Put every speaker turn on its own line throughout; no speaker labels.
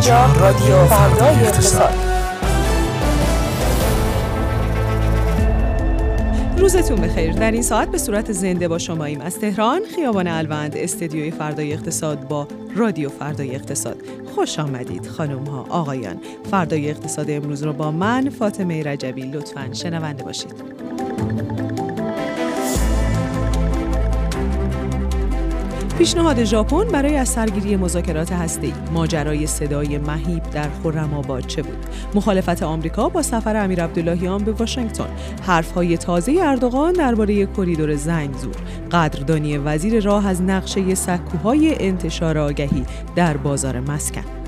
اینجا رادیو فردای اقتصاد. روزتون بخیر. در این ساعت به صورت زنده با شماییم از تهران خیابان الوند استدیوی فردای اقتصاد با رادیو فردای اقتصاد. خوش آمدید خانم ها آقایان. فردای اقتصاد امروز رو با من فاطمه رجبی. لطفا شنونده باشید. پیشنهاد ژاپن برای از سرگیری مذاکرات هسته‌ای. ماجرای صدای مهیب در خرم‌آباد چه بود؟ مخالفت آمریکا با سفر امیر عبداللهیان به واشنگتن. حرفهای تازه اردوغان درباره کریدور زنگزور قدردانی وزیر راه از نقشه سکوهای انتشار آگهی در بازار مسکن.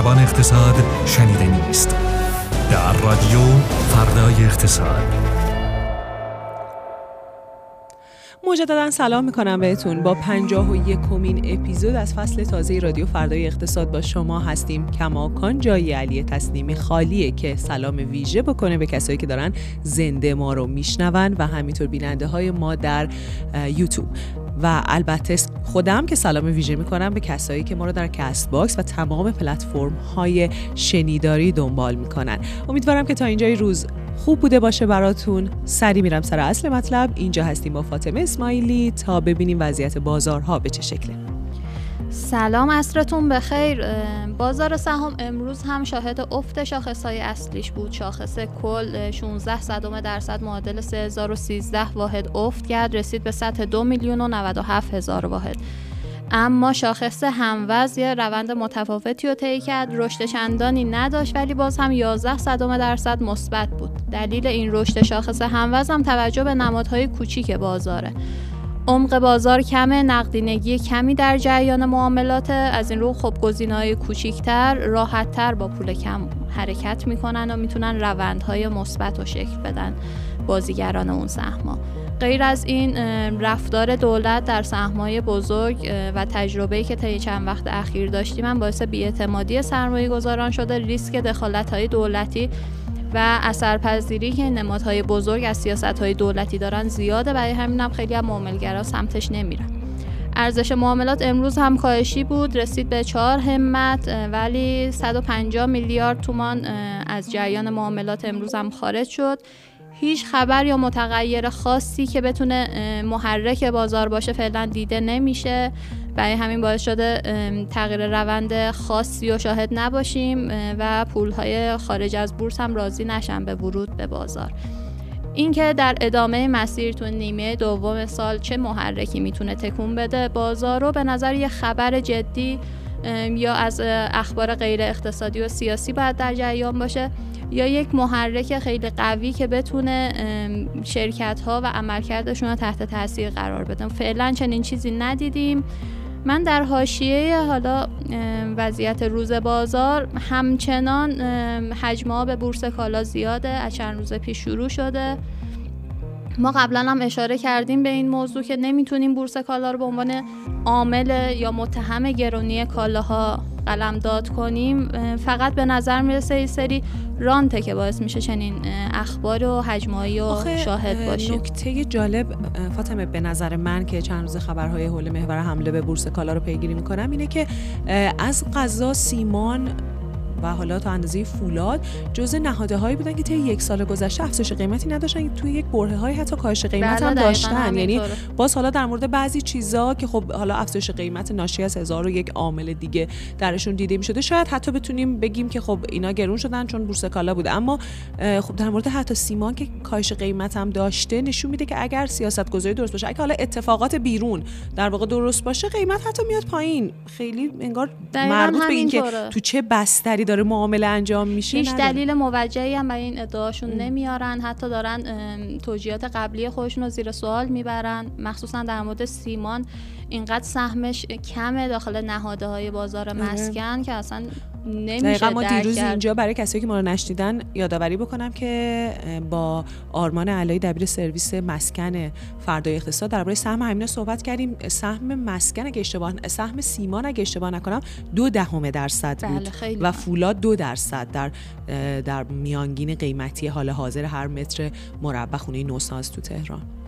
زربان اقتصاد شنیده نیست. در رادیو فردای اقتصاد.
مجددا سلام می‌کنم بهتون. با پنجاه و یکمین اپیزود از فصل تازه رادیو فردای اقتصاد با شما هستیم. کماکان جای علی تسلیمی خالیه که سلام ویژه بکنه به کسایی که دارن زنده ما رو میشنون و همینطور بیننده های ما در یوتیوب. و البته خودم که سلام ویژه می‌کنم به کسایی که ما رو در Castbox و تمام پلتفرم های شنیداری دنبال می‌کنن. امیدوارم که تا اینجای روز خوب بوده باشه براتون. سریع میرم سر اصل مطلب. اینجا هستیم با فاطمه اسماعیلی تا ببینیم وضعیت بازارها به چه شکله.
سلام عصرتون بخیر. بازار سهام امروز هم شاهد افت شاخصهای اصلیش بود. شاخص کل 16 صدم درصد معادل 3013 واحد افت کرد. رسید به سطح 2 میلیون و 97 هزار واحد. اما شاخص هموز یه روند متفاوتی رو طی کرد. رشد چندانی نداشت ولی باز هم 11 صدم درصد مثبت بود. دلیل این رشد شاخص هموز هم توجه به نمادهای کوچیک بازاره. عمق بازار کمه نقدینگی کمی در جریان معاملات از این رو خب گزینه‌های کوچیکتر راحتتر با پول کم حرکت می‌کنن و می‌تونن روندهای مثبت و شکل بدن بازیگران اون سهما. غیر از این رفتار دولت در سهمای بزرگ و تجربه‌ای که طی چند وقت اخیر داشتیم من باعث بیاعتمادی سرمایه گذاران شده. ریسک دخالت های دولتی و اثرپذیری که نمادهای بزرگ از سیاست دولتی دارن زیاده. برای همین هم خیلی هم معاملگرا سمتش نمیرن. ارزش معاملات امروز هم کاهشی بود. رسید به چهار همت ولی 150 میلیارد تومان از جریان معاملات امروز هم خارج شد. هیچ خبر یا متغیر خاصی که بتونه محرک بازار باشه فعلا دیده نمیشه. برای همین باعث شده تغییر روند خاصی و شاهد نباشیم و پولهای خارج از بورس هم راضی نشن به ورود به بازار. اینکه در ادامه مسیر تو نیمه دوم سال چه محرکی می‌تونه تکون بده بازار رو به نظر یه خبر جدی یا از اخبار غیر اقتصادی و سیاسی باید در جریان باشه یا یک محرک خیلی قوی که بتونه شرکت ها و عملکردشون رو تحت تاثیر قرار بدن فعلا چنین چیزی ندیدیم. من در حاشیه حالا وضعیت روز بازار همچنان حجمها به بورس کالا زیاده از چند روز پیش شروع شده. ما قبلا هم اشاره کردیم به این موضوع که نمی‌تونیم بورس کالا رو به عنوان عامل یا متهم گرونی کالاها داد کنیم فقط به نظر می‌رسه این سری رانته که باعث میشه چنین اخبار و حجمایی و شاهد باشیم.
نکته جالب فاطمه به نظر من که چند روز خبرهای حول محور حمله به بورس کالا رو پیگیری می‌کنم اینه که از قضا سیمان و حالا تا اندازه فولاد جزء نهاده هایی بودن که طی یک سال گذشته افزایش قیمتی نداشتن توی یک بره های حتی کاهش قیمت هم بله، داشتن. یعنی باز حالا در مورد بعضی چیزا که خب حالا افزایش قیمت ناشی از هزار و یک عامل دیگه درشون دیده می شده. شاید حتی بتونیم بگیم که خب اینا گرون شدن چون بورس کالا بوده اما خب در مورد حتی سیمان که کاهش قیمت هم داشته نشون میده که اگر سیاست گذاری درست باشه اگه حالا اتفاقات بیرون در واقع درست باشه قیمت حتی میاد پایین. خیلی انگار مربوط به اینکه تو چه بستری داره معامله انجام میشه
هیچ دلیل موجهی هم برای این ادعاشون نمیارن. حتی دارن توجیهات قبلی خودشون رو زیر سوال می‌برن. مخصوصا در مورد سیمان اینقدر سهمش کمه داخل نهاده های بازار مسکن که اصلا نمیشه
ما دیروز اینجا برای کسایی که ما رو نشنیدن یادآوری بکنم که با آرمان علایی دبیر سرویس مسکن فردای اقتصاد درباره سهم همینا صحبت کردیم. سهم مسکن اگه اشتباه سهم سیمان اگه اشتباه نکنم دو دهم درصد بود
بله
و فولاد دو درصد در در میانگین قیمتی حال حاضر هر متر مربع خونه نوساز تو تهران.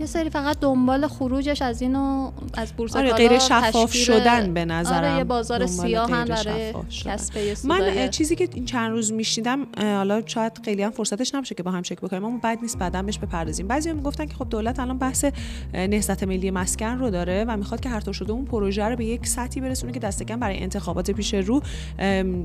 یه سری فقط دنبال خروجش از اینو از بورس
آره غیر شفاف شدن به نظرم.
آره یه بازار سیاه هم برای کسب
من چیزی که این چند روز میشیدم حالا شاید خیلی هم فرصتش نباشه که با هم چک بکنیم اما بد نیست بعدا بهش بپردازیم. بعضی هم می‌گفتن که خب دولت الان بحث نهضت ملی مسکن رو داره و می‌خواد که هر طور شده اون پروژه رو به یک سطحی برسونه که دست کم برای انتخابات پیش رو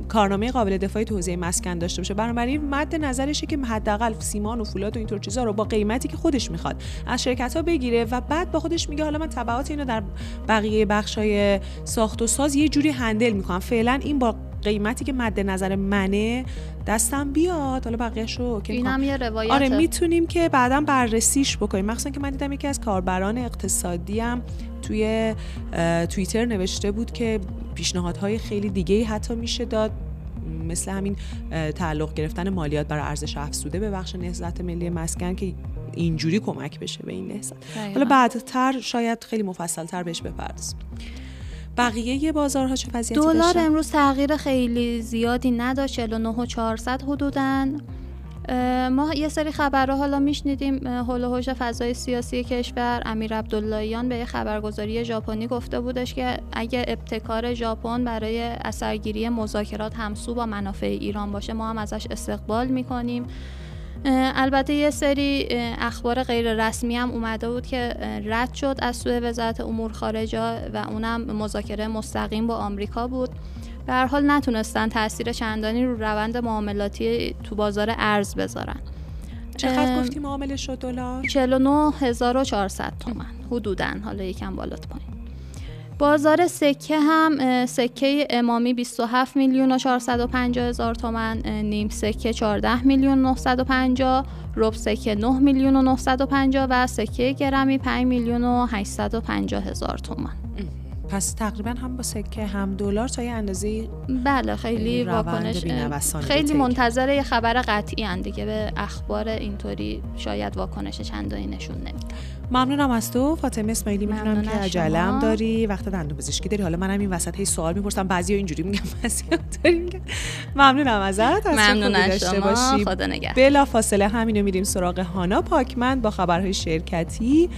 کارنامه قابل دفاعی تو حوزه مسکن داشته باشه. بنابراین مد نظرشه که حداقل سیمان و فولاد و اینطور چیزا رو با قیمتی که خودش می‌خواد از شرکت ها بگیره و بعد با خودش میگه حالا من تبعات اینو در بقیه های ساخت و ساز یه جوری هندل می‌کنم. فعلا این با قیمتی که مد نظر منه دستم بیاد. حالا بقیه‌شو
که اینم یه روایت
آره می‌تونیم که بعدا بررسیش بکنیم. مخصوصا که من دیدم یکی از کاربران اقتصادی هم توی توییتر نوشته بود که پیشنهادهای خیلی دیگه حتی میشه داد. مثل همین تعلق گرفتن مالیات برای ارزش افزوده. به بخش نهضت ملی مسکن که اینجوری کمک بشه به این نهضت حالا بعدتر شاید خیلی مفصلتر بهش بپردازیم. بقیه بازارها چه وضعیتی
دلار امروز تغییر خیلی زیادی نداشت 49 و 400 حدودن ما یه سری خبرها حالا میشنیدیم هول و فضای سیاسی کشور. امیر عبداللهیان به یه خبرگزاری ژاپنی گفته بودش که اگه ابتکار ژاپن برای اثرگیری مذاکرات همسو با منافع ایران باشه ما هم ازش استقبال می‌کنیم. البته یه سری اخبار غیر رسمی هم اومده بود که رد شد از سوی وزارت امور خارجه و اونم مذاکره مستقیم با آمریکا بود. به هر حال نتونستن تاثیر چندانی رو روند معاملاتی تو بازار ارز بذارن.
چقدر گفتی معامله شد دلار؟
49400 تومن. حدودا حالا یکم بالات پایین بازار سکه هم سکه امامی 27 میلیون و 450 هزار تومن نیم سکه 14 میلیون 950 رب سکه 9 میلیون و 950 و سکه گرمی 5 میلیون و 850 هزار تومن.
پس تقریبا هم با سکه هم دلار تا یه اندازه
بله خیلی واکنش خیلی منتظر یه خبر قطعی اند دیگه. به اخبار اینطوری شاید واکنش چندانی نشون نمیده.
ممنونم از تو فاطمه اسماعیلی می‌دونم که عجلم داری وقت دندون پزشکی داری. حالا منم این وسط هی سوال می‌پرسم بعضی اینجوری میگم بعضی داری ممنونم ازت
ممنون از شما. خدا نگهدار.
بلا فاصله همینو میریم سراغ هانا پاکمند با خبرهای شرکتی.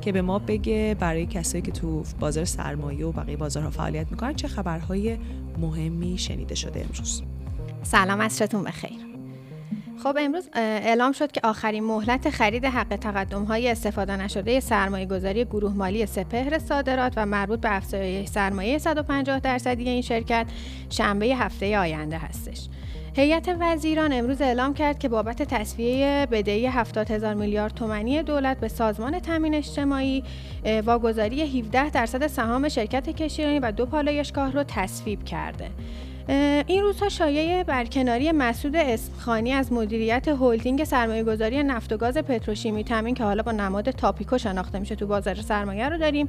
که به ما بگه برای کسایی که تو بازار سرمایه و بقیه بازارها فعالیت می‌کنن چه خبرهای مهمی شنیده شده امروز
سلام عصرتون بخیر خب امروز اعلام شد که آخرین مهلت خرید حق تقدم های استفاده نشده سرمایه گذاری گروه مالی سپهر صادرات و مربوط به افزایش سرمایه 150 درصدی این شرکت شنبه هفته آینده هستش. هیئت وزیران امروز اعلام کرد که بابت تصفیه بدهی 70 هزار میلیارد تومانی دولت به سازمان تامین اجتماعی واگذاری 17 درصد سهام شرکت کشتیرانی و دو پالایشگاه رو تصویب کرده. این روزها شایعه برکناری مسعود اسمخانی از مدیریت هلدینگ سرمایه گذاری نفت و گاز پتروشیمی تامین که حالا با نماد تاپیکو شناخته میشه تو بازار سرمایه رو داریم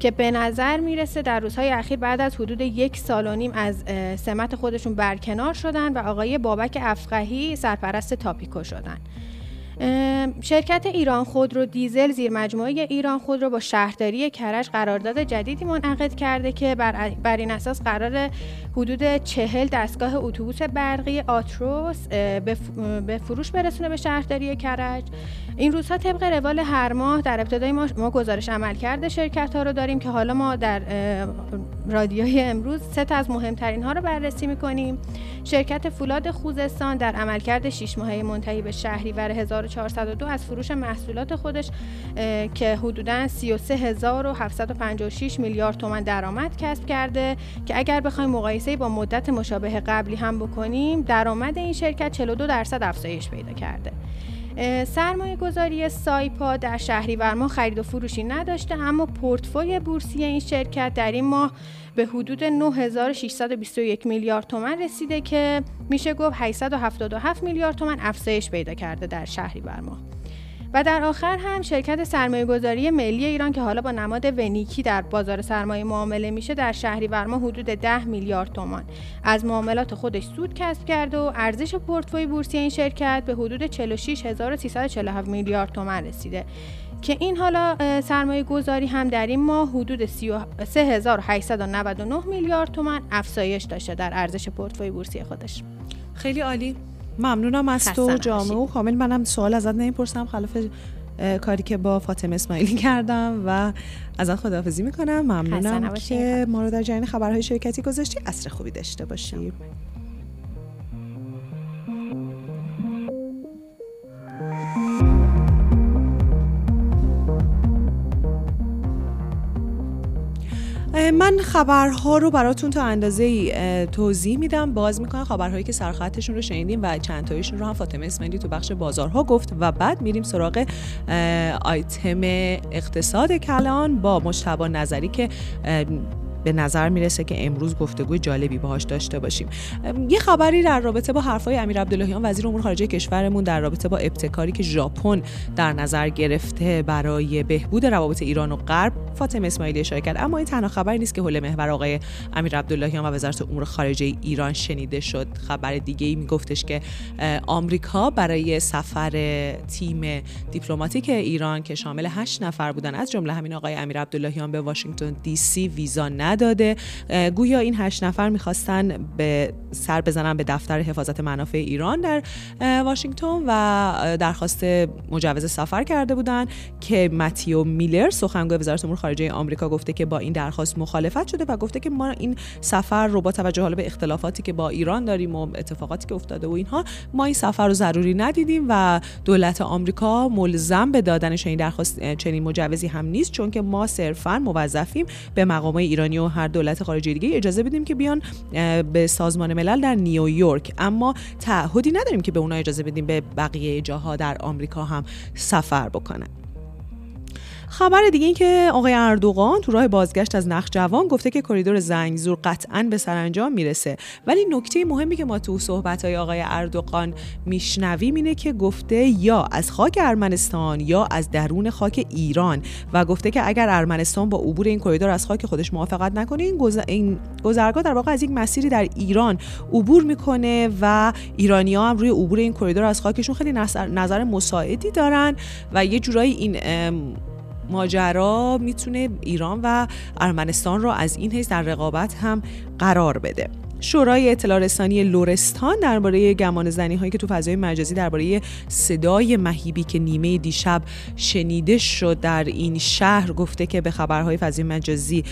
که به نظر می‌رسه در روزهای اخیر بعد از حدود یک سال و نیم از سمت خودشون برکنار شدن و آقای بابک افقهی سرپرست تاپیکو شدن. شرکت ایران خودرو دیزل زیر مجموعه ایران خودرو با شهرداری کرج قرارداد جدیدی منعقد کرده که بر, بر این اساس قرار حدود چهل دستگاه اتوبوس برقی آتروس به فروش برسونه به شهرداری کرج. این روزها طبق روال هر ماه در ابتدای ما, ما گزارش عمل کرده شرکت ها رو داریم که حالا ما در رادیوی امروز سه تا از مهمترین ها رو بررسی می‌کنیم. شرکت فولاد خوزستان در عملکرد 6 ماهه منتهی به شهریور 1402 از فروش محصولات خودش که حدوداً 33756 میلیارد تومان درآمد کسب کرده که اگر بخوایم مقایسه با مدت مشابه قبلی هم بکنیم درآمد این شرکت 42 درصد افزایش پیدا کرده. سرمایه گذاری سایپا در شهریور ماه خرید و فروشی نداشته اما پورتفوی بورسی این شرکت در این ماه به حدود 9621 میلیارد تومن رسیده که میشه گفت 877 میلیارد تومن افزایش پیدا کرده در شهریور ماه و در آخر هم شرکت سرمایه گذاری ملی ایران که حالا با نماد ونیکی در بازار سرمایه معامله میشه در شهریور ماه حدود 10 میلیارد تومان. از معاملات خودش سود کسب کرده و ارزش پورتفوی بورسی این شرکت به حدود 46347 میلیارد تومان رسیده که این حالا سرمایه گذاری هم در این ماه حدود 3899 میلیارد تومان افزایش داشته در ارزش پورتفوی بورسی خودش.
خیلی عالی. ممنونم از تو جامعه و کامل. منم سوال ازت نمی‌پرسم. خلاف کاری که با فاطمه اسماعیلی کردم و ازت خداحافظی می‌کنم. ممنونم که ما رو در جریان خبرهای شرکتی گذاشتی. اصر خوبی داشته باشی. من خبرها رو براتون تا اندازه توضیح میدم. باز می‌کنم خبرهایی که سرخطشون رو شنیدیم و چند تایشون رو هم فاطمه اسماعیلی تو بخش بازارها گفت و بعد میریم سراغ آیتم اقتصاد کلان با مشتبه نظری که به نظر می‌رسه که امروز گفتگوی جالبی باهاش داشته باشیم. یه خبری در رابطه با حرفای امیر عبداللهیان وزیر امور خارجه کشورمون در رابطه با ابتکاری که ژاپن در نظر گرفته برای بهبود روابط ایران و غرب فاطمه اسماعیلی اشاره کرد. اما این تنها خبری نیست که حول محور آقای امیر عبداللهیان و وزارت امور خارجه ایران شنیده شد. خبر دیگه ای میگفتش که آمریکا برای سفر تیم دیپلماتیک ایران که شامل 8 نفر بودن از جمله همین آقای امیر عبداللهیان به واشنگتن دی سی ویزا نداده. گویا این هشت نفر می‌خواستن به سر بزنن به دفتر حفاظت منافع ایران در واشنگتن و درخواست مجوز سفر کرده بودن که متیو میلر سخنگوی وزارت امور خارجه آمریکا گفته که با این درخواست مخالفت شده و گفته که ما این سفر رو با توجه به اختلافاتی که با ایران داریم و اتفاقاتی که افتاده و اینها ما این سفر رو ضروری ندیدیم و دولت آمریکا ملزم به دادن چنین درخواست چنین مجوزی هم نیست چون که ما صرفا موظفیم به مقام ایرانی و هر دولت خارجی دیگه اجازه بدیم که بیان به سازمان ملل در نیویورک. اما تعهدی نداریم که به اونها اجازه بدیم به بقیه جاها در آمریکا هم سفر بکنن. خبر دیگه این که آقای اردوغان تو راه بازگشت از جوان گفته که کریدور زنگزور قطعا به سرانجام می‌رسه. ولی نکته مهمی که ما تو صحبت های آقای اردوغان میشنویم اینه که گفته یا از خاک ارمنستان یا از درون خاک ایران و گفته که اگر ارمنستان با عبور این کریدور از خاک خودش موافقت نکنه این, گذرگاه در واقع از یک مسیری در ایران عبور می‌کنه و ایرانی ها هم روی عبور این کریدور از خاکشون خیلی نظر مساعدی دارن و یه جورایی این ماجرا می‌تونه ایران و ارمنستان رو از این حیث در رقابت هم قرار بده. شورای اطلاع رسانی لورستان درباره گمان زنی هایی که تو فضای مجازی درباره صدای مهیبی که نیمه دیشب شنیده شد در این شهر گفته که به خبرهای فضای مجازی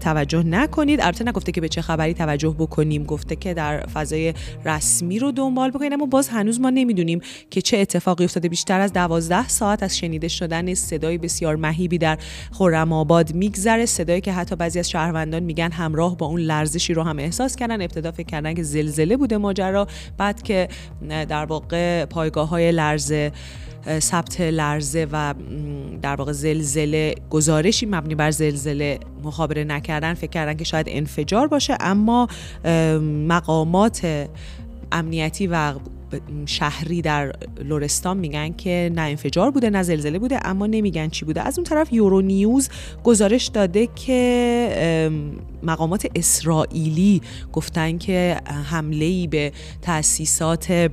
توجه نکنید. البته نگفته که به چه خبری توجه بکنیم. گفته که در فضای رسمی رو دنبال بکنید اما باز هنوز ما نمی‌دونیم که چه اتفاقی افتاده. بیشتر از دوازده ساعت از شنیده شدن صدای بسیار مهیبی در خرم آباد میگذره. صدایی که حتی بعضی از شهروندان میگن همراه با اون لرزشی رو هم احساس کردن. ابتدا فکر کردن که زلزله بوده ماجرا بعد که در واقع پایگاه های لرزه ثبت لرزه و در واقع زلزله گزارشی مبنی بر زلزله مخابره نکردن فکر کردن که شاید انفجار باشه اما مقامات امنیتی و شهری در لورستان میگن که نه انفجار بوده نه زلزله بوده اما نمیگن چی بوده. از اون طرف یورو نیوز گزارش داده که مقامات اسرائیلی گفتن که حمله ای به تاسیسات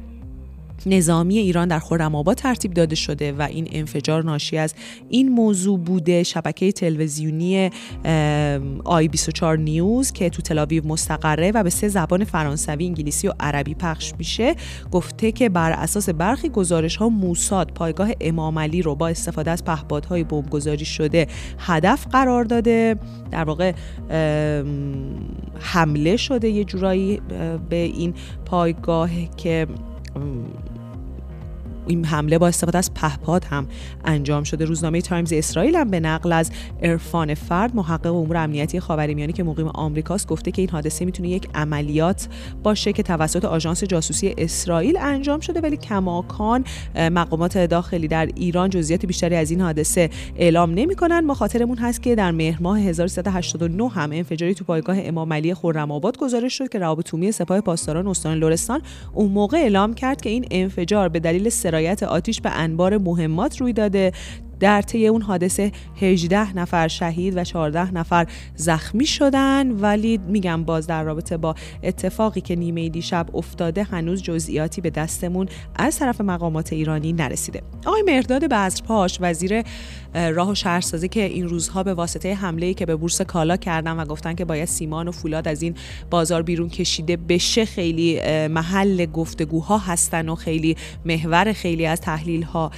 نظامی ایران در خرم ترتیب داده شده و این انفجار ناشی از این موضوع بوده. شبکه تلویزیونی آی 24 نیوز که تو تلاویو مستقره و به سه زبان فرانسوی، انگلیسی و عربی پخش میشه گفته که بر اساس برخی گزارش ها موساد پایگاه امام علی رو با استفاده از پهپادهای بمبگذاری شده هدف قرار داده. در واقع حمله شده یه جورایی به این پایگاه که این حمله با استفاده از پهپاد هم انجام شده. روزنامه تایمز اسرائیل هم به نقل از عرفان فرد محقق امور امنیتی خاورمیانه که مقیم آمریکاست گفته که این حادثه می‌تونه یک عملیات باشه که توسط آژانس جاسوسی اسرائیل انجام شده ولی کماکان مقامات داخلی در ایران جزئیات بیشتری از این حادثه اعلام نمی‌کنن. ما خاطرمون هست که در مهر ماه 1389 هم انفجاری تو پایگاه امام علی خرم‌آباد گزارش شد که روابط سپاه پاسداران استان لرستان اون موقع اعلام کرد که این انفجار به دلیل سرایت آتیش به انبار مهمات روی داده. در طی اون حادثه 18 نفر شهید و 14 نفر زخمی شدن. ولی میگم باز در رابطه با اتفاقی که نیمه دیشب افتاده هنوز جزئیاتی به دستمون از طرف مقامات ایرانی نرسیده. آقای مرداد بزرپاش وزیر راه و شهرسازی که این روزها به واسطه حمله که به بورس کالا کردن و گفتن که باید سیمان و فولاد از این بازار بیرون کشیده بشه خیلی محل گفتگوها هستن و خیلی محور خیلی از تحلیل ها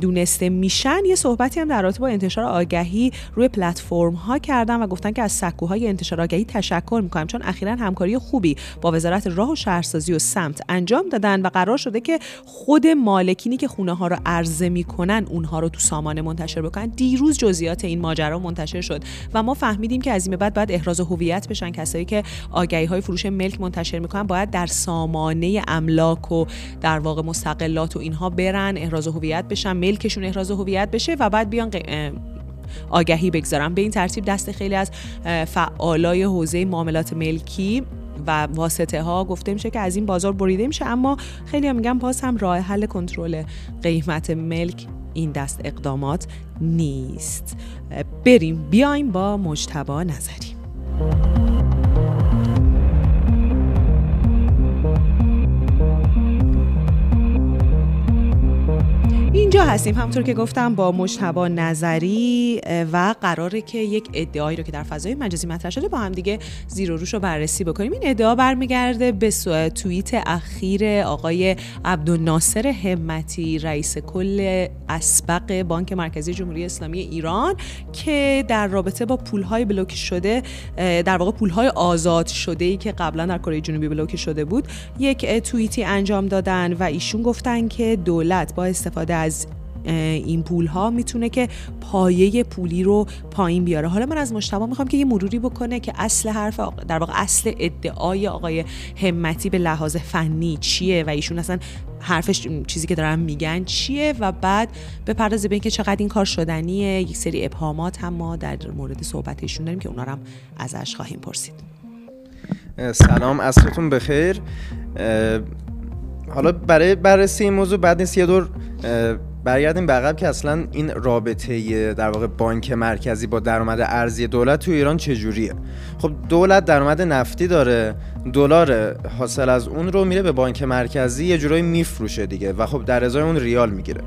دونسته میشن. یه صحبتی هم در رابطه با انتشار آگهی روی پلتفرم ها کردن و گفتن که از سکوهای انتشار آگهی تشکر می‌کنم چون اخیرا همکاری خوبی با وزارت راه و شهرسازی و سمت انجام دادن و قرار شده که خود مالکینی که خونه ها رو عرضه می‌کنن اونها رو تو سامانه منتشر بکنن. دیروز جزئیات این ماجرا منتشر شد و ما فهمیدیم که از این بعد بعد احراز هویت بشن. کسایی که آگهی های فروش ملک منتشر می‌کنن باید در سامانه املاک و در واقع مستقلات و اینها برن احراز هویت بشن ملکشون احراز هویت بشه و بعد بیان آگهی بگذارن. به این ترتیب دست خیلی از فعالای حوزه معاملات ملکی و واسطه ها گفته میشه که از این بازار بریده میشه. اما خیلی هم میگن باز هم راه حل کنترل قیمت ملک این دست اقدامات نیست. بریم بیایم با مجتبا نظری. اینجا هستیم. همونطور که گفتم با مشتبا نظری و قراره که یک ادعایی رو که در فضای مجازی مطرح شده با هم دیگه زیر و روش رو بررسی بکنیم. این ادعا برمیگرده به توییت اخیر آقای عبدالناصر همتی رئیس کل اسبق بانک مرکزی جمهوری اسلامی ایران که در رابطه با پولهای بلوک شده در واقع پولهای آزاد شده ای که قبلا در کره جنوبی بلوک شده بود یک توییتی انجام دادن و ایشون گفتن که دولت با استفاده از این پول ها می‌تونه که پایه پولی رو پایین بیاره. حالا من از مشتبه می‌خوام که یه مروری بکنه که اصل حرف در واقع اصل ادعای آقای همتی به لحاظ فنی چیه و ایشون اصلا حرفش چیزی که دارن میگن چیه و بعد به پردازه به اینکه چقدر این کار شدنیه. یک سری ابهامات هم ما در مورد صحبتشون داریم که اونا هم ازش خواهیم پرسید.
سلام اصلتون بخیر. حالا برای بررسی این موضوع بعد نیست یه دور برگردیم به عقب که اصلا این رابطه در واقع بانک مرکزی با درآمد ارزی دولت تو ایران چجوریه خب دولت درآمد نفتی داره دلار حاصل از اون رو میره به بانک مرکزی یه جورایی میفروشه دیگه و خب در ازای اون ریال می‌گیره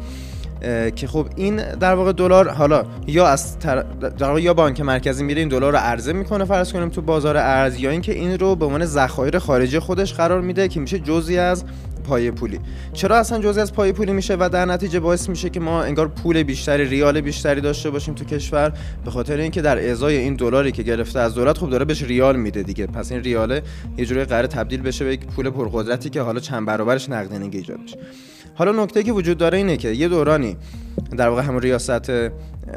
که خب این در واقع دلار حالا یا از. در واقع یا بانک مرکزی میره این دلار رو عرضه می‌کنه فرض کنیم تو بازار ارز یا اینکه این رو به عنوان ذخایر خارجی خودش قرار میده که میشه جزئی از پای پولی. چرا اصلا جزئی از پای پولی میشه و در نتیجه باعث میشه که ما انگار پول بیشتری ریال بیشتری داشته باشیم تو کشور؟ به خاطر اینکه در ازای این دلاری که گرفته از دولت خب داره بهش ریال میده دیگه. پس این ریاله یه جوری قرار تبدیل بشه به یک پول پرقدرتی که حالا چند برابرش نقدینگی ایجاد بشه حالا نکته که وجود داره اینه که یه دورانی در واقع همون ریاست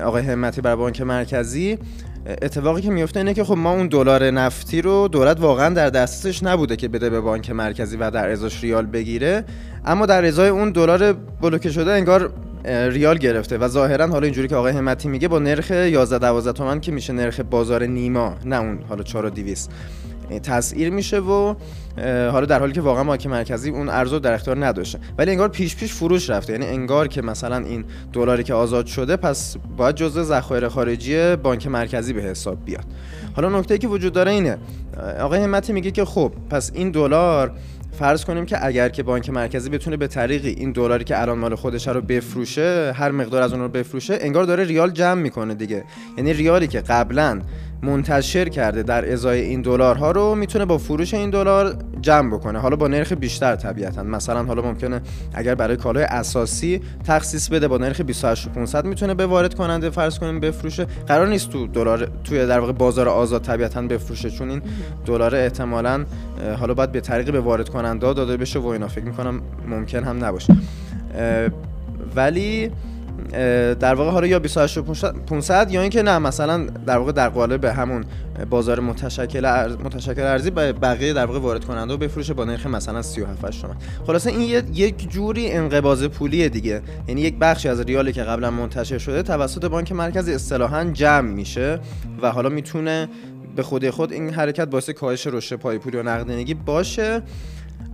آقای همتی بر بانک مرکزی اتفاقی که میفته اینه که خب ما اون دلار نفتی رو دولت واقعا در دستش نبوده که بده به بانک مرکزی و در ازاش ریال بگیره. اما در ازای اون دلار بلوکه شده انگار ریال گرفته و ظاهرا حالا اینجوری که آقای همتی میگه با نرخ 11 12 تومن که میشه نرخ بازار نیما نه اون حالا 4 200 تسعیر میشه و حالا در حالی که واقعا بانک مرکزی اون ارزو در اختیار نداشته. ولی انگار پیش پیش فروش رفته. یعنی انگار که مثلا این دلاری که آزاد شده پس باید جزء ذخایر خارجی بانک مرکزی به حساب بیاد. حالا نکته که وجود داره اینه آقای همتی میگه که خب پس این دلار فرض کنیم که اگر که بانک مرکزی بتونه به طریقی این دلاری که الان مال خودش رو بفروشه هر مقدار از اون رو بفروشه انگار داره ریال جمع می‌کنه دیگه. یعنی ریالی که قبلا منتشر کرده در ازای این دلارها رو می‌تونه با فروش این دلار جمع بکنه. حالا با نرخ بیشتر طبیعتا. مثلا حالا ممکنه اگر برای کالای اساسی تخصیص بده با نرخ 28500 می‌تونه به وارد کننده فرض کنیم بفروشه. قرار نیست تو دلار توی در واقع بازار آزاد طبیعتا بفروشه چون این دلار احتمالا حالا باید به طریقی به وارد کننده داده بشه و اینا. فکر می‌کنم ممکن هم نباشه. ولی در واقع حالا یا 28 500 یا اینکه نه مثلا در واقع در قالب همون بازار متشکل ارز متشکل ارزی بقیه در واقع وارد کننده و بفروشه با نرخ مثلا 37 تومن. خلاصه این یک جوری انقباض پولی دیگه. یعنی یک بخشی از ریالی که قبلا منتشر شده توسط بانک مرکزی اصطلاحا جمع میشه و حالا می‌تونه به خود خود این حرکت باعث کاهش رشد پای پولی و نقدینگی باشه.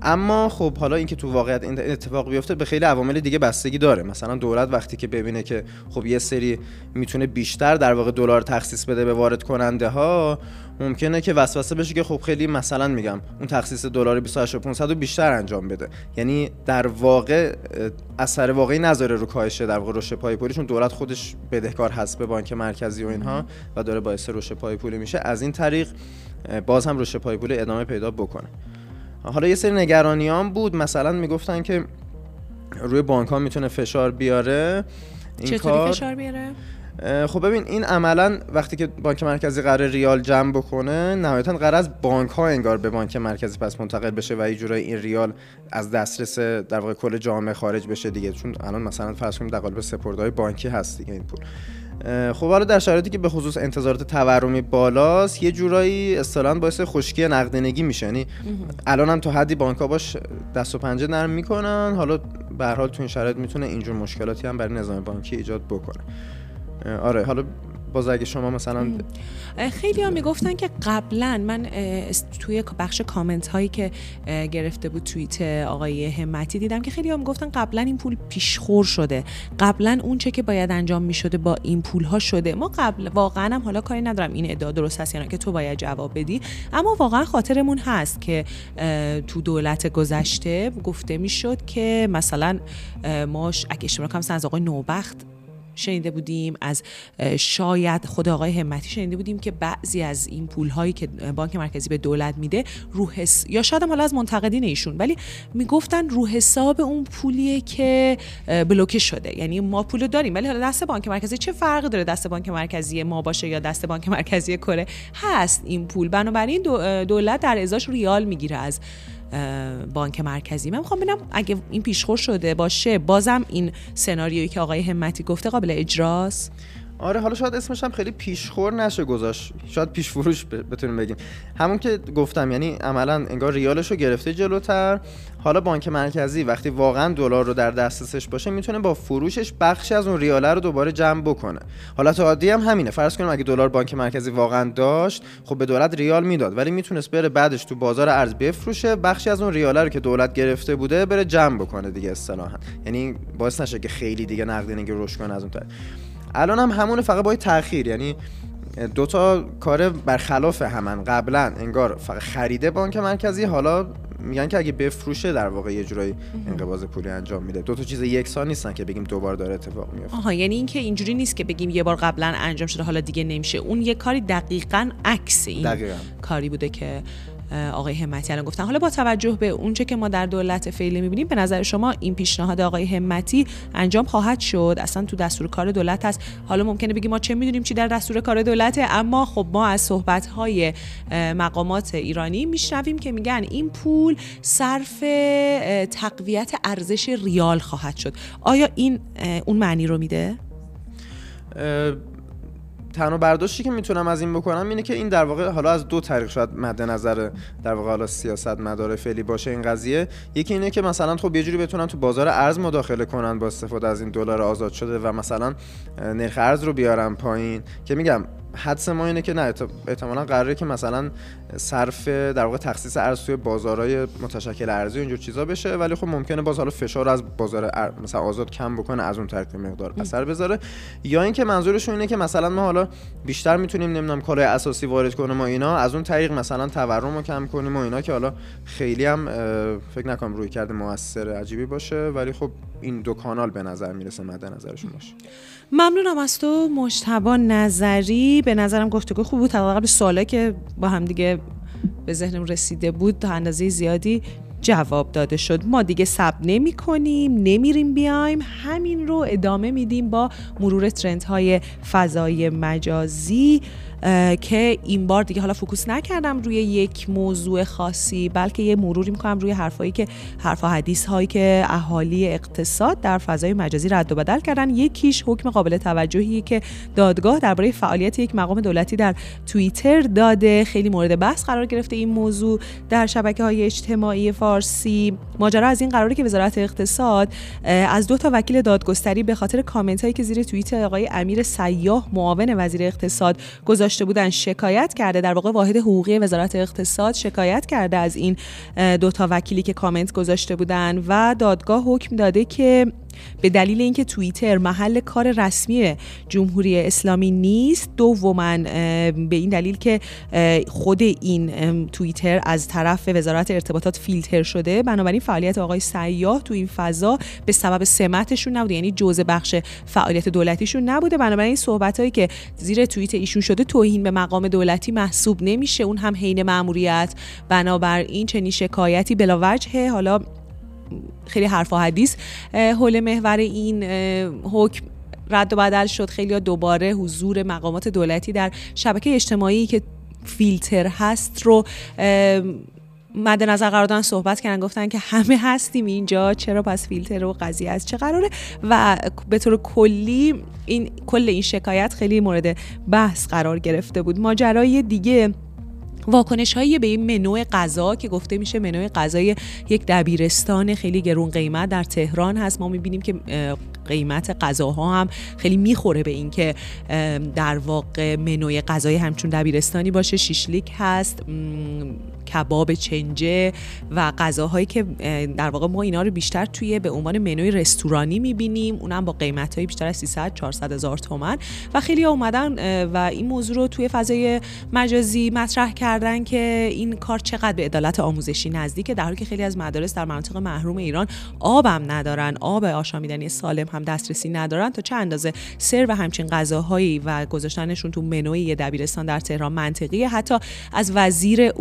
اما خب حالا اینکه تو واقعیت این اتفاق بیفته به خیلی عوامل دیگه بستگی داره. مثلا دولت وقتی که ببینه که خب یه سری می‌تونه بیشتر در واقع دلار تخصیص بده به وارد کننده ها ممکنه که وسوسه بشه که خب خیلی مثلا میگم اون تخصیص دلار 28500 رو بیشتر انجام بده. یعنی در واقع اثر واقعی نذاره رو کاهش در واقع رشد پای پولی چون دولت خودش بدهکار هست به بانک مرکزی و اینها و داره باعث رشد پای پولی میشه. از این طریق باز هم رشد پای پولی ادامه پیدا بکنه. حالا یه سری نگرانیان بود. مثلا می‌گفتن که روی بانک ها می‌تونه فشار بیاره.
این چطوری فشار بیاره؟
خب ببین این عملا وقتی که بانک مرکزی قرار ریال جمع بکنه نهایتا قرار از بانک ها انگار به بانک مرکزی پس منتقل بشه و یه این ریال از دسترس در واقع کل جامعه خارج بشه دیگه. چون الان مثلا فرض کنیم در قالب سپردهای بانکی هست دیگه این پول. خب حالا در شرایطی که به خصوص انتظارات تورمی بالاست یه جورایی اصطلاحا باعث خشکی نقدینگی میشه. یعنی الان هم تا حدی بانک باش دست و پنجه نرم می‌کنن. حالا به هر حال تو این شرایط می‌تونه اینجور مشکلاتی هم برای نظام بانکی ایجاد بکنه. آره حالا باز اگه شما مثلا
خیلی ها می‌گفتن که قبلا من توی بخش کامنت هایی که گرفته بود توییت آقای همتی دیدم که خیلی ها می‌گفتن قبلا این پول پیشخور شده. قبلا اون چه که باید انجام می‌شده با این پول ها شده. ما قبل واقعا هم حالا کاری ندارم این ادعا درست هست یا که تو باید جواب بدی. اما واقعا خاطرمون هست که تو دولت گذشته گفته می‌شد که مثلا ما اگه اشتباه کنم از آقای نوبخت شنیده بودیم از شاید خود آقای همتی شنیده بودیم که بعضی از این پول هایی که بانک مرکزی به دولت میده رو حس... یا شاید حالا از منتقدین ایشون ولی می‌گفتن رو حساب اون پولیه که بلوکه شده. یعنی ما پول داریم ولی حالا دست بانک مرکزی چه فرقی داره دست بانک مرکزی ما باشه یا دست بانک مرکزی کره؟ هست این پول. بنابراین دولت در ازاش ریال می‌گیره از بانک مرکزی. من می‌خوام ببینم اگه این پیشخور شده باشه بازم این سناریویی که آقای همتی گفته قابل اجراست؟
آره حالا شاید اسمش هم خیلی پیشخور نشه گذاشت. شاید پیش فروش بتونیم بگیم. همون که گفتم یعنی عملا انگار ریالش رو گرفته جلوتر. حالا بانک مرکزی وقتی واقعا دلار رو در دسترسش باشه می‌تونه با فروشش بخشی از اون ریاله رو دوباره جمع بکنه. حالت عادی هم همینه. فرض کنیم اگه دلار بانک مرکزی واقعا داشت خب به دولت ریال می‌داد. ولی می‌تونست بره بعدش تو بازار ارز بفروشه بخشی از اون ریاله رو که دولت گرفته بوده بره جمع بکنه دیگه اصطلاحا. یعنی باعث نشه که خیلی دیگه نقدینگی رشد کنه از اون طرف الان هم همون فقط با تاخیر یعنی دو تا کار برخلاف همن. قبلا انگار فقط خریده بانک مرکزی حالا میگن که اگه بفروشه در واقع یه جورایی انقباض پولی انجام میده. دو تا چیز یکسان نیستن که بگیم دوبار داره اتفاق میفته.
آها یعنی اینکه اینجوری نیست که بگیم یه بار قبلا انجام شده حالا دیگه نمیشه. اون یه کاری دقیقا عکس این دقیقا. کاری بوده که آقای همتی الان گفتن. حالا با توجه به اونچه که ما در دولت فعلی می‌بینیم به نظر شما این پیشنهاد آقای همتی انجام خواهد شد؟ اصلا تو دستور کار دولت هست. حالا ممکنه بگیم ما چه می‌دونیم چی در دستور کار دولته اما خب ما از صحبت های مقامات ایرانی میشنویم که میگن این پول صرف تقویت ارزش ریال خواهد شد. آیا این اون معنی رو میده؟
تنها برداشتی که می‌تونم از این بکنم اینه که این در واقع حالا از دو طریق شاید مد نظر در واقع حالا سیاست مدار فعلی باشه این قضیه. یکی اینه که مثلا خب یه جوری بتونن تو بازار ارز مداخله کنن با استفاده از این دلار آزاد شده و مثلا نرخ ارز رو بیارن پایین. که میگم حدس ما اینه که نه احتمالا قراره که مثلا صرف در واقع تخصیص ارز توی بازارهای متشکل ارزی اینجور چیزا بشه ولی خب ممکنه باز حالا فشار از بازار مثلا آزاد کم بکنه از اون طریق مقدار اثر بذاره. یا اینکه منظورشون اینه که مثلا ما حالا بیشتر می‌تونیم نمی‌دونم کالای اساسی وارد کنیم و اینا از اون طریق مثلا تورم رو کم کنیم و اینا که حالا خیلی هم فکر نکنم روی کرده موثر عجیبی باشه ولی خب این دو کانال به نظر می‌رسه مد نظرشون باشه.
ممنونم از تو مشتبا نظری. به نظرم گفتگو خوب بود. به سوالی که با هم دیگه به ذهنم رسیده بود تا اندازه زیادی جواب داده شد. ما دیگه سب نمی کنیم نمیریم بیایم. همین رو ادامه میدیم با مرور ترند های فضای مجازی. که این بار دیگه حالا فوکوس نکردم روی یک موضوع خاصی بلکه یه مروری می‌کنم روی حرفایی که حرف حدیث هایی که اهالی اقتصاد در فضای مجازی رد و بدل کردن. یکیش حکم قابل توجهی که دادگاه درباره فعالیت یک مقام دولتی در توییتر داده. خیلی مورد بحث قرار گرفته این موضوع در شبکه های اجتماعی فارسی. ماجرا از این قراره که وزارت اقتصاد از دو تا وکیل دادگستری به خاطر کامنت هایی که زیر توییت آقای امیر سیاه معاون وزیر اقتصاد گذاشته بودن شکایت کرده در واقع واحد حقوقی وزارت اقتصاد شکایت کرده از این دو تا وکیلی که کامنت گذاشته بودن و دادگاه حکم داده که به دلیل اینکه توییتر محل کار رسمی جمهوری اسلامی نیست دوما به این دلیل که خود این توییتر از طرف وزارت ارتباطات فیلتر شده. بنابراین فعالیت آقای سیاه تو این فضا به سبب سمتشون نبوده یعنی جزء بخش فعالیت دولتیشون نبوده. بنابراین صحبت هایی که زیر توییت ایشون شده توهین به مقام دولتی محسوب نمیشه. اون هم حین ماموریت بنابراین چنین شکایتی بلاوجه حالا خیلی حرف و حدیث. حول محور این حکم رد و بدل شد. خیلی دوباره حضور مقامات دولتی در شبکه اجتماعی که فیلتر هست رو مد نظر قرار دادن صحبت کردن. گفتن که همه هستیم اینجا چرا پس فیلتر و قضیه از چه قراره؟ و به طور کلی این کل این شکایت خیلی مورد بحث قرار گرفته بود. ماجرای دیگه واکنش هایی به این منو غذا که گفته میشه منو غذای یک دبیرستان خیلی گرون قیمت در تهران هست. ما می‌بینیم که قیمت غذاها هم خیلی می‌خوره به اینکه در واقع منوی غذای همچون دبیرستانی باشه شیشلیک هست کباب چنجه و غذاهایی که در واقع ما اینا رو بیشتر توی به عنوان منوی رستورانی می‌بینیم. اونم با قیمت های بیشتر از 300 400 هزار تومن و خیلی اومدن و این موضوع رو توی فضای مجازی مطرح کردن که این کار چقدر به عدالت آموزشی نزدیکه در حالی که خیلی از مدارس در مناطق محروم ایران آبم ندارن. آب آشامیدنی سالم دسترسی ندارن تا چه اندازه سرو همچین غذاهایی و گذاشتنشون تو منوی دبیرستان در تهران منطقیه. حتی از وزیر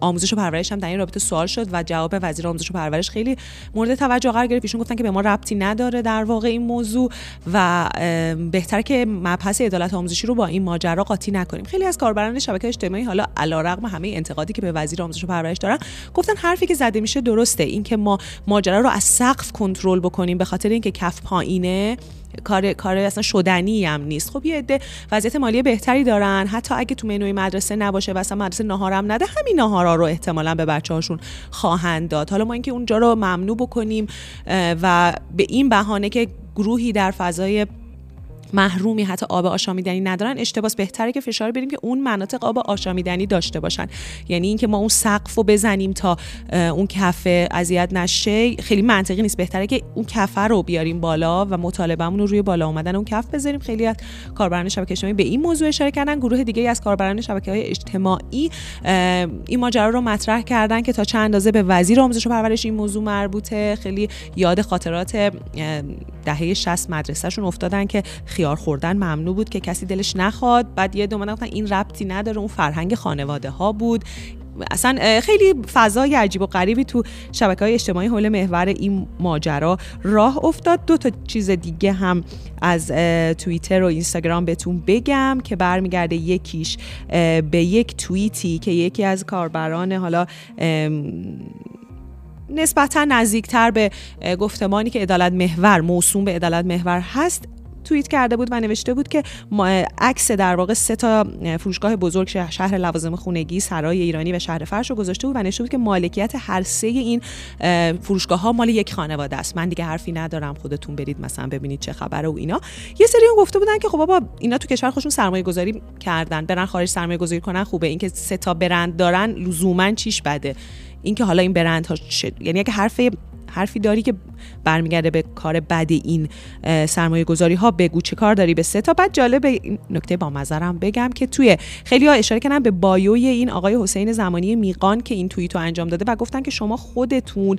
آموزش و پرورش هم در این رابطه سوال شد و جواب وزیر آموزش و پرورش خیلی مورد توجه قرار گرفت. ایشون گفتن که به ما ربطی نداره در واقع این موضوع و بهتر که مبحث عدالت آموزشی رو با این ماجرا قاطی نکنیم. خیلی از کاربران شبکه اجتماعی حالا علیرغم همه انتقادی که به وزیر آموزش و پرورش دارن گفتن حرفی که زده میشه درسته. اینکه ما ماجرا رو از سقف کنترل بکنیم به خاطر اینکه کف پایینه کار کار اصلا شدنی هم نیست. خب یه عده وضعیت مالی بهتری دارن. حتی اگه تو منوی مدرسه نباشه و اصلا مدرسه ناهارم نده همین ناهارا رو احتمالا به بچه هاشون خواهند داد. حالا ما اینکه اونجا رو ممنوع بکنیم و به این بهانه که گروهی در فضای محرومی حتی آب آشامیدنی ندارن اشتباس بهتره که فشار بریم که اون مناطق آب آشامیدنی داشته باشن. یعنی اینکه ما اون سقف رو بزنیم تا اون کفه اذیت نشه خیلی منطقی نیست. بهتره که اون کفه رو بیاریم بالا و مطالبهمون رو روی بالا اومدن اون کف بذاریم. خیلی از کاربران شبکه اجتماعی به این موضوع اشاره کردن. گروه دیگه از کاربران شبکه های اجتماعی این ماجرا رو مطرح کردن که تا چند اندازه به وزیر آموزش و پرورش این موضوع مربوطه. خیلی یاد خاطرات دهه 60 مدرسهشون افتادن که خیار خوردن ممنوع بود که کسی دلش نخواد. بعد یه دو گفتن این ربطی نداره اون فرهنگ خانواده ها بود. اصلا خیلی فضای عجیب و غریبی تو شبکه های اجتماعی حول محور این ماجرا راه افتاد. دو تا چیز دیگه هم از توییتر و اینستاگرام بهتون بگم که برمیگرده یکیش به یک توییتی که یکی از کاربران حالا نسبتا نزدیکتر به گفتمانی که عدالت محور موسوم به عدالت محور هست توییت کرده بود و نوشته بود که عکس در واقع سه تا فروشگاه بزرگ شهر لوازم خونگی سرای ایرانی و شهر فرش رو گذاشته بود و نوشته بود که مالکیت هر سه این فروشگاه ها مال یک خانواده است. من دیگه حرفی ندارم خودتون برید مثلا ببینید چه خبره و اینا. یه سری اون گفته بودن که خب بابا اینا تو کشور خودشون سرمایه گذاری کردن برن خارج سرمایه گذاری کنن خوبه. اینکه سه تا برند دارن لزوما چیش بده؟ اینکه حالا این برند ها یعنی اگه حرف حرفی داری که برمیگرده به کار بد این سرمایه گذاری ها بگو چه کار داری به سه تا. بعد جالب این نکته با مزرم بگم که توی خیلی ها اشاره کردن به بایوی این آقای حسین زمانی میقان که این توییتو انجام داده و گفتن که شما خودتون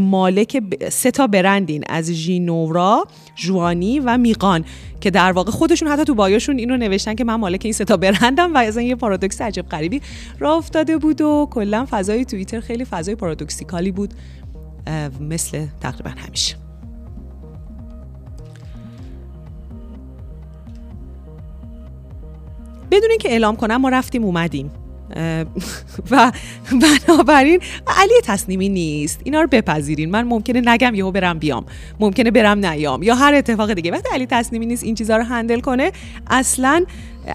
مالک سه تا برندین. از ژینورا جوانی و میقان که در واقع خودشون حتی تو بایوشون اینو نوشتن که من مالک این سه تا برندم و از یه پارادوکس عجب غریبی راه افتاده بود و کلا فضای توییتر خیلی فضای پارادوکسیکالی بود. مثل تقریبا همیشه. بدون اینکه اعلام کنم ما رفتیم اومدیم. و بنابراین علی تصمیمی نیست. اینا رو بپذیرین. من ممکنه نگم یهو برم بیام. ممکنه برم نیام. یا هر اتفاق دیگه. وقتی علی تصمیمی نیست این چیزها رو هندل کنه اصلا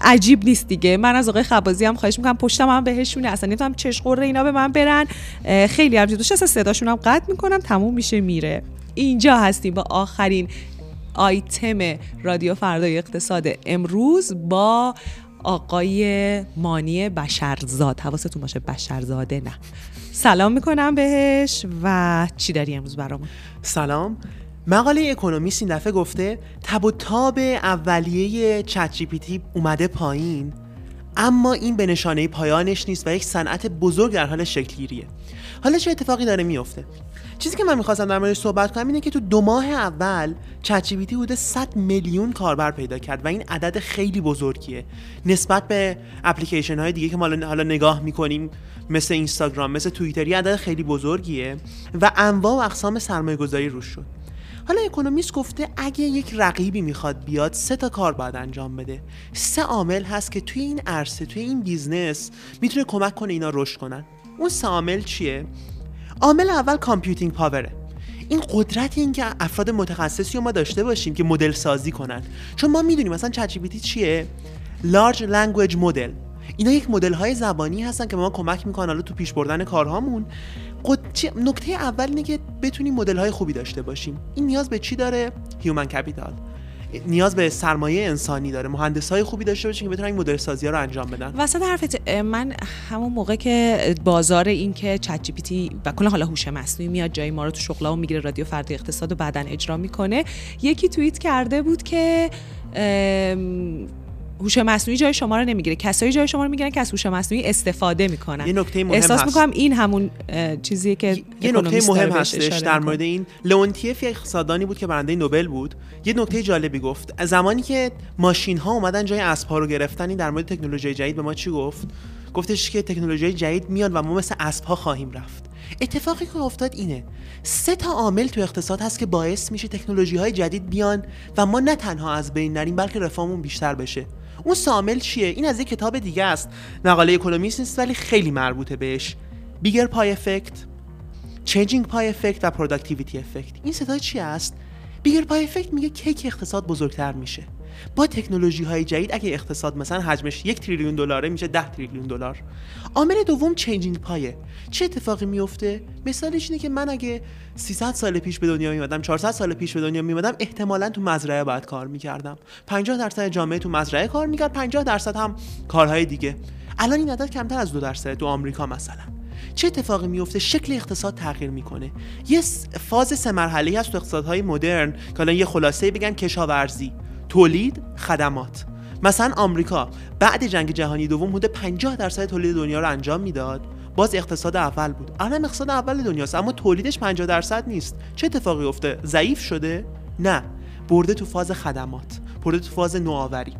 عجیب نیست دیگه. من از آقای خبازی هم خواهش می‌کنم پشتم هم بهشونه. اصلا نمی‌تونم چش قره اینا به من برن. خیلی هم جدوش اصلا صداشون هم قطع می‌کنم تموم میشه میره. اینجا هستیم با آخرین آیتم رادیو فردای اقتصاد امروز با آقای مانی بشرزاد. حواستون باشه بشرزاده نه. سلام می‌کنم بهش و چی داری امروز برامون؟
سلام. مقاله اکونومیست این دفعه گفته تب و تاب اولیه چت جی اومده پایین. اما این به نشانه پایانش نیست و یک صنعت بزرگ در حال شکلگیریه. حالا چه اتفاقی داره میفته چیزی که من می‌خواستم در موردش صحبت کنم اینه که تو دو ماه اول چت حدود 100 میلیون کاربر پیدا کرد و این عدد خیلی بزرگیه. نسبت به اپلیکیشن های دیگه که ما حالا نگاه می‌کنیم مثل اینستاگرام مثل توییتری عدد خیلی بزرگیه و انواع و اقسام سرمایه گذاری روش شد. حالا اکونومیست گفته اگه یک رقیبی می‌خواد بیاد سه تا کار باید انجام بده. سه عامل هست که توی این عرصه توی این business می‌تونه کمک کنه اینا رشد کنن. اون سه عامل چیه؟ عامل اول computing power ه. این قدرت این که افراد متخصصی رو ما داشته باشیم که مدل سازی کنن. چون ما می‌دونیم مثلا ChatGPT لارج لنگویج مدل اینا یک مدل های زبانی هستن که ما کمک می‌کنن حالا تو پیش بردن کارهامون. نکته اول اینه که بتونیم مدل های خوبی داشته باشیم. این نیاز به چی داره؟ human capital نیاز به سرمایه انسانی داره. مهندس های خوبی داشته باشین که بتونن این مدل سازی ها رو انجام بدن.
وسط حرفت من همون موقع که بازار این که ChatGPT و کلا حالا هوش مصنوعی میاد جای ما رو تو شغلا و می‌گیره رادیو فردای اقتصاد و بعدا اجرا می‌کنه یکی توییت کرده بود که هوش مصنوعی جای شما رو نمی‌گیره. کسایی جای شما رو می‌گیرن که از هوش مصنوعی استفاده می‌کنن.
یه نکته مهم
احساس می‌کنم این همون چیزیه که
یه نکته مهم هستش در مورد این. لئونتیف یک اقتصاددانی بود که برنده نوبل بود. یه نکته جالبی گفت. زمانی که ماشین ها اومدن جای اسبها رو گرفتن این در مورد تکنولوژی جدید به ما چی گفت؟ گفتش که تکنولوژی جدید میاد و ما مثل اسبها خواهیم رفت. اتفاقی که افتاد اینه. سه تا عامل تو اقتصاد هست که باعث میشه تکنولوژی های جدید بیان و ما نه تنها از بین نریم بلکه رفاهمون بیشتر بشه. اون سامل چیه؟ این از یک کتاب دیگه است. مقاله اکونومیست نیست ولی خیلی مربوطه بهش. bigger pie effect changing pie effect و productivity effect این سه تا چی است؟ bigger pie effect میگه که اقتصاد بزرگتر میشه. با تکنولوژی های جدید اگه اقتصاد مثلا حجمش یک تریلیون دلاره میشه ده تریلیون دلار. عامل دوم changing pie ه. چه اتفاقی میفته مثالش اینه که من اگه 300 سال پیش به دنیا میمدم 400 سال پیش به دنیا میمدم احتمالا تو مزرعه باید کار می‌کردم. 50 درصد جامعه تو مزرعه کار می‌کرد 50 درصد هم کارهای دیگه. الان این عدد کمتر از دو درصد تو آمریکا مثلا. چه اتفاقی میفته شکل اقتصاد تغییر می‌کنه. یه فاز سه مرحله هست تو اقتصادهای مدرن که الان یه خلاصه بگم کشاورزی. تولید خدمات. مثلا آمریکا بعد جنگ جهانی دوم حدود 50 درصد تولید دنیا رو انجام می‌داد. باز اقتصاد اول بود. الان اقتصاد اول دنیاست اما تولیدش 50 درصد نیست. چه اتفاقی افته؟ ضعیف شده؟ نه. برده تو فاز خدمات. برده تو فاز نوآوری.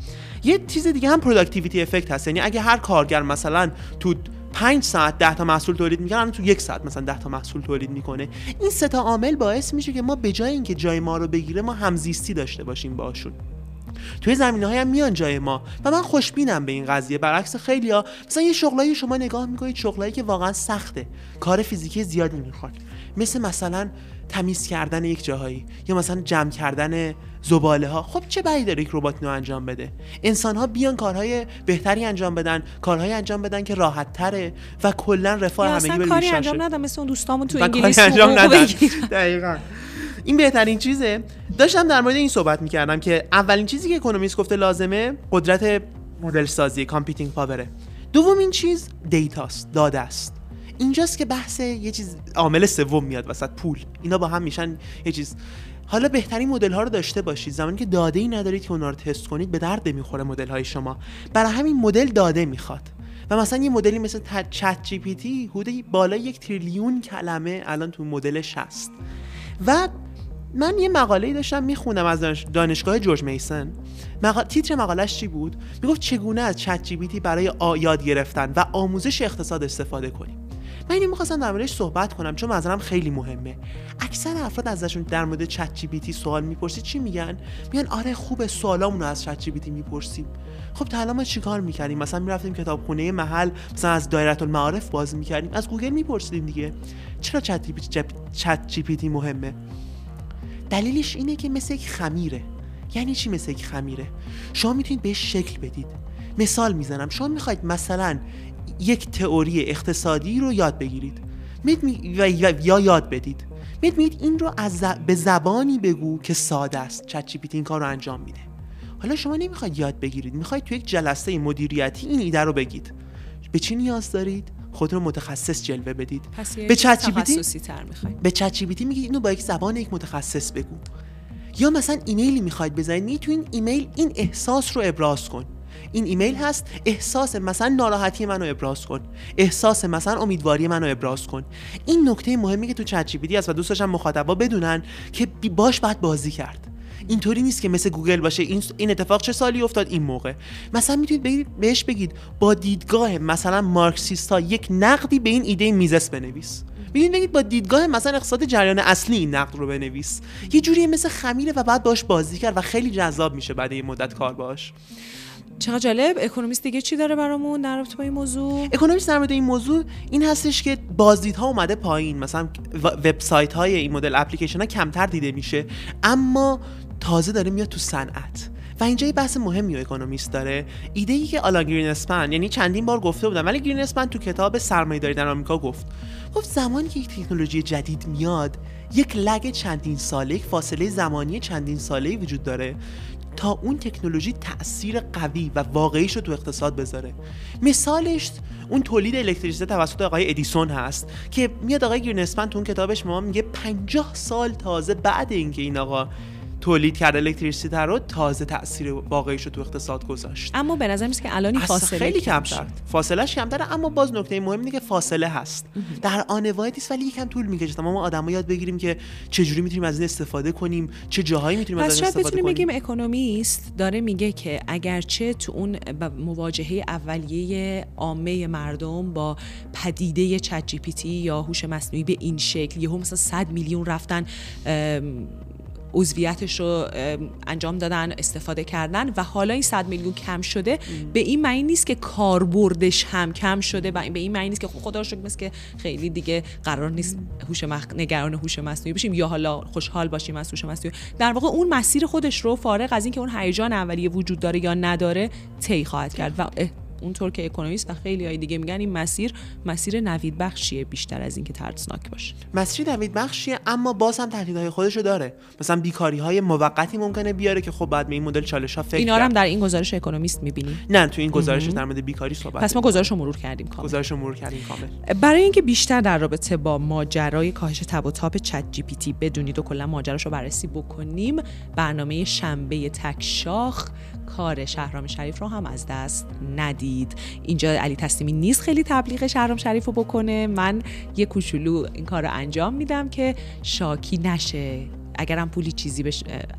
یه چیز دیگه هم productivity effect هست. یعنی اگه هر کارگر مثلا تو 5 ساعت 10 تا محصول تولید می‌کنه تو یک ساعت مثلا 10 تا محصول تولید می‌کنه. این سه تا عامل باعث میشه که ما به جای اینکه جای ما رو بگیره ما همزیستی داشته باشیم باشون توی زمینه هایی هم میان جای ما و من خوشبینم به این قضیه. برعکس خیلی ها مثلا یه شغلایی شما نگاه می‌کنید شغلایی که واقعا سخته. کار فیزیکی زیادی می‌خواد. مثل مثلا تمیز کردن یک جاهایی یا مثلا جمع کردن زباله ها خب چه بدی داره یک ربات انجام بده؟ انسان ها بیان کارهای بهتری انجام بدن کارهای انجام بدن که راحت تره و کلا رفاه همگی
کاری انجام ندم مثل اون دوستامون تو انگلیس انجام
ندن. دقیقاً. این بهترین چیزه. داشتم در مورد این صحبت می‌کردم که اولین چیزی که اکونومیست گفته لازمه قدرت مدل سازی computing power ه دومین چیز data ست داده است اینجاست که بحث یه چیز عامل سوم میاد وسط پول. اینا با هم میشن یه چیز. حالا بهترین مدل ها رو داشته باشید. زمانی که داده ای ندارید که اونا رو تست کنید به درد می‌خوره مدل های شما. برای همین مدل داده می‌خواد. و مثلا یه مدلی مثل چت جی پی تی حدود بالای یک تریلیون کلمه الان تو مدلش هست و من یه مقاله داشتم می‌خونم از دانشگاه جورج میسن. تیتر مقالش چی بود؟ می‌گفت چگونه از ChatGPT برای یاد گرفتن و آموزش اقتصاد استفاده کنیم. من اینو می‌خواستم در موردش صحبت کنم چون نظرم خیلی مهمه. اکثر افراد ازشون در مورد ChatGPT سوال می‌پرسی چی میگن؟ میگن آره خوبه سوالامون رو از ChatGPT می‌پرسیم. خب تا ما چیکار می‌کردیم؟ مثلا می‌رفتیم کتابخونه محل مثلا از دایره المعارف باز می‌کردیم. از گوگل میپرسیدیم دیگه. چرا ChatGPT مهمه؟ دلیلش اینه که مثل یک خمیره. یعنی چی مثل یک خمیره؟ شما می‌تونید بهش شکل بدید. مثال می‌زنم. شما می‌خواید مثلا یک تئوری اقتصادی رو یاد بگیرید. یا یاد بدید. میید این رو از به زبانی بگو که ساده است. چت جی این کار رو انجام میده. حالا شما نمی‌خواید یاد بگیرید. می‌خواید تو یک جلسه مدیریتی این ایده رو بگید. به چی نیاز دارید؟ خود رو متخصص جلوه بدید.
به چت
به ChatGPT میگید اینو با یک زبان یک متخصص بگو. یا مثلا ایمیلی می‌خواید بزنید. تو این ایمیل این احساس رو ابراز کن. این ایمیل هست احساس مثلا ناراحتی منو ابراز کن. احساس مثلا امیدواری منو ابراز کن. این نکته مهمی که تو ChatGPT است و دوست داشتم مخاطبا بدونن که باش باید بازی کرد. اینطوری نیست که مثل گوگل باشه. این این اتفاق چه سالی افتاد؟ این موقع. مثلا می‌تونید بهش بگید با دیدگاه مثلا مارکسیستا یک نقدی به این ایده میزس بنویس. می‌تونید بگید با دیدگاه مثلا اقتصاد جریان اصلی این نقد رو بنویس. یه جوری مثل خمیره و باید باش بازی کرد و خیلی جذاب میشه بعد این مدت کار باش.
چقدر جالب. اکونومیست دیگه چی داره برامون در رابطه با این موضوع؟
اکونومیست در مورد این موضوع این هستش که بازدیدها اومده پایین. مثلا وبسایت های این مدل اپلیکیشن ها کمتر دیده میشه. اما تازه داره میاد تو صنعت. و اینجا یه بحث مهمی و اکونومیست داره. ایده ای که آلن گرین اسپن یعنی چندین بار گفته بودم ولی گرین اسپن تو کتاب سرمایه‌داری در آمریکا گفت. گفت زمانی که یک تکنولوژی جدید میاد یک لگ چندین ساله یک فاصله زمانی چندین ساله وجود داره تا اون تکنولوژی تاثیر قوی و واقعیش رو تو اقتصاد بذاره. مثالش اون تولید الکتریسیته توسط آقای ادیسون هست که میاد آقای گرینسپن تو اون کتابش ما میگه 50 سال تازه بعد اینکه این آقا تولید کرده الکتریسیته رو تازه تاثیر واقعیش رو تو اقتصاد گذاشت.
اما به نظر که الان فاصله
خیلی کمتر. فاصلهش کمتره اما باز نکته مهم اینه که فاصله هست. در آن واحد ولی یکم طول می‌کشه. ما آدما یاد بگیریم که چه جوری می‌تونیم از این استفاده کنیم چه جاهایی می‌تونیم از این استفاده
کنیم بگیم اکونومیست داره میگه که اگرچه تو اون مواجهه اولیه عامه مردم با پدیده چت جی پی تی یا هوش مصنوعی به این شکل یهو مثلا 100 میلیون رفتن عضویتش رو انجام دادن استفاده کردن و حالا این 100 میلیون کم شده به این معنی نیست که کاربردش هم کم شده و به این معنی نیست که خب خدا شکر که خیلی دیگه قرار نیست هوش مخ... نگران هوش مصنوعی بشیم یا حالا خوشحال باشیم از هوش مصنوعی. در واقع اون مسیر خودش رو فارغ از اینکه اون هیجان اولیه وجود داره یا نداره طی خواهد کرد و اونطور که اکونومیست و خیلی های دیگه میگن این مسیر مسیر نوید بخشیه بیشتر از اینکه ترسناک باشه.
مسیر نوید بخشیه اما باز هم تهدیدهای خودشو داره. مثلا بیکاری های موقتی ممکنه بیاره که خب بعد به این مدل چالش ها فکر
اینا هم در این گزارش اکونومیست می‌بینی
نه تو این گزارش در مورد بیکاری صحبت
پس ما گزارش رو مرور کردیم کامل.
گزارش رو مرور کردیم کامل.
برای اینکه بیشتر در رابطه با ماجرای کاهش تب و تاب چت جی پی تی بدونید و کلا ماجراش رو بررسی بکنیم برنامه شنبه تک شاخ کار شهرام شریف رو هم از دست ندید. اینجا علی تسلیمی نیست خیلی تبلیغ شهرام شریف رو بکنه. من یه کوچولو این کار رو انجام میدم که شاکی نشه. اگرم پولی چیزی به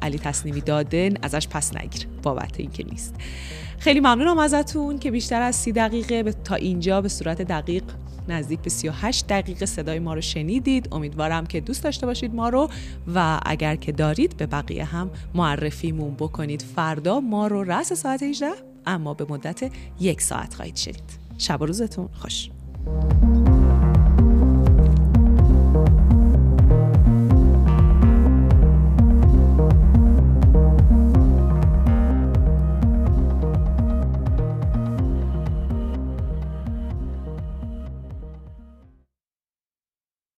علی تسلیمی داده ازش پس نگیر. بابت این که نیست. خیلی ممنونم ازتون که بیشتر از سی دقیقه تا اینجا به صورت دقیق نزدیک به 38 دقیقه صدای ما رو شنیدید. امیدوارم که دوست داشته باشید ما رو و اگر که دارید به بقیه هم معرفیمون بکنید. فردا ما رو رس ساعت 18 اما به مدت یک ساعت خواهید شنید. شب و روزتون خوش.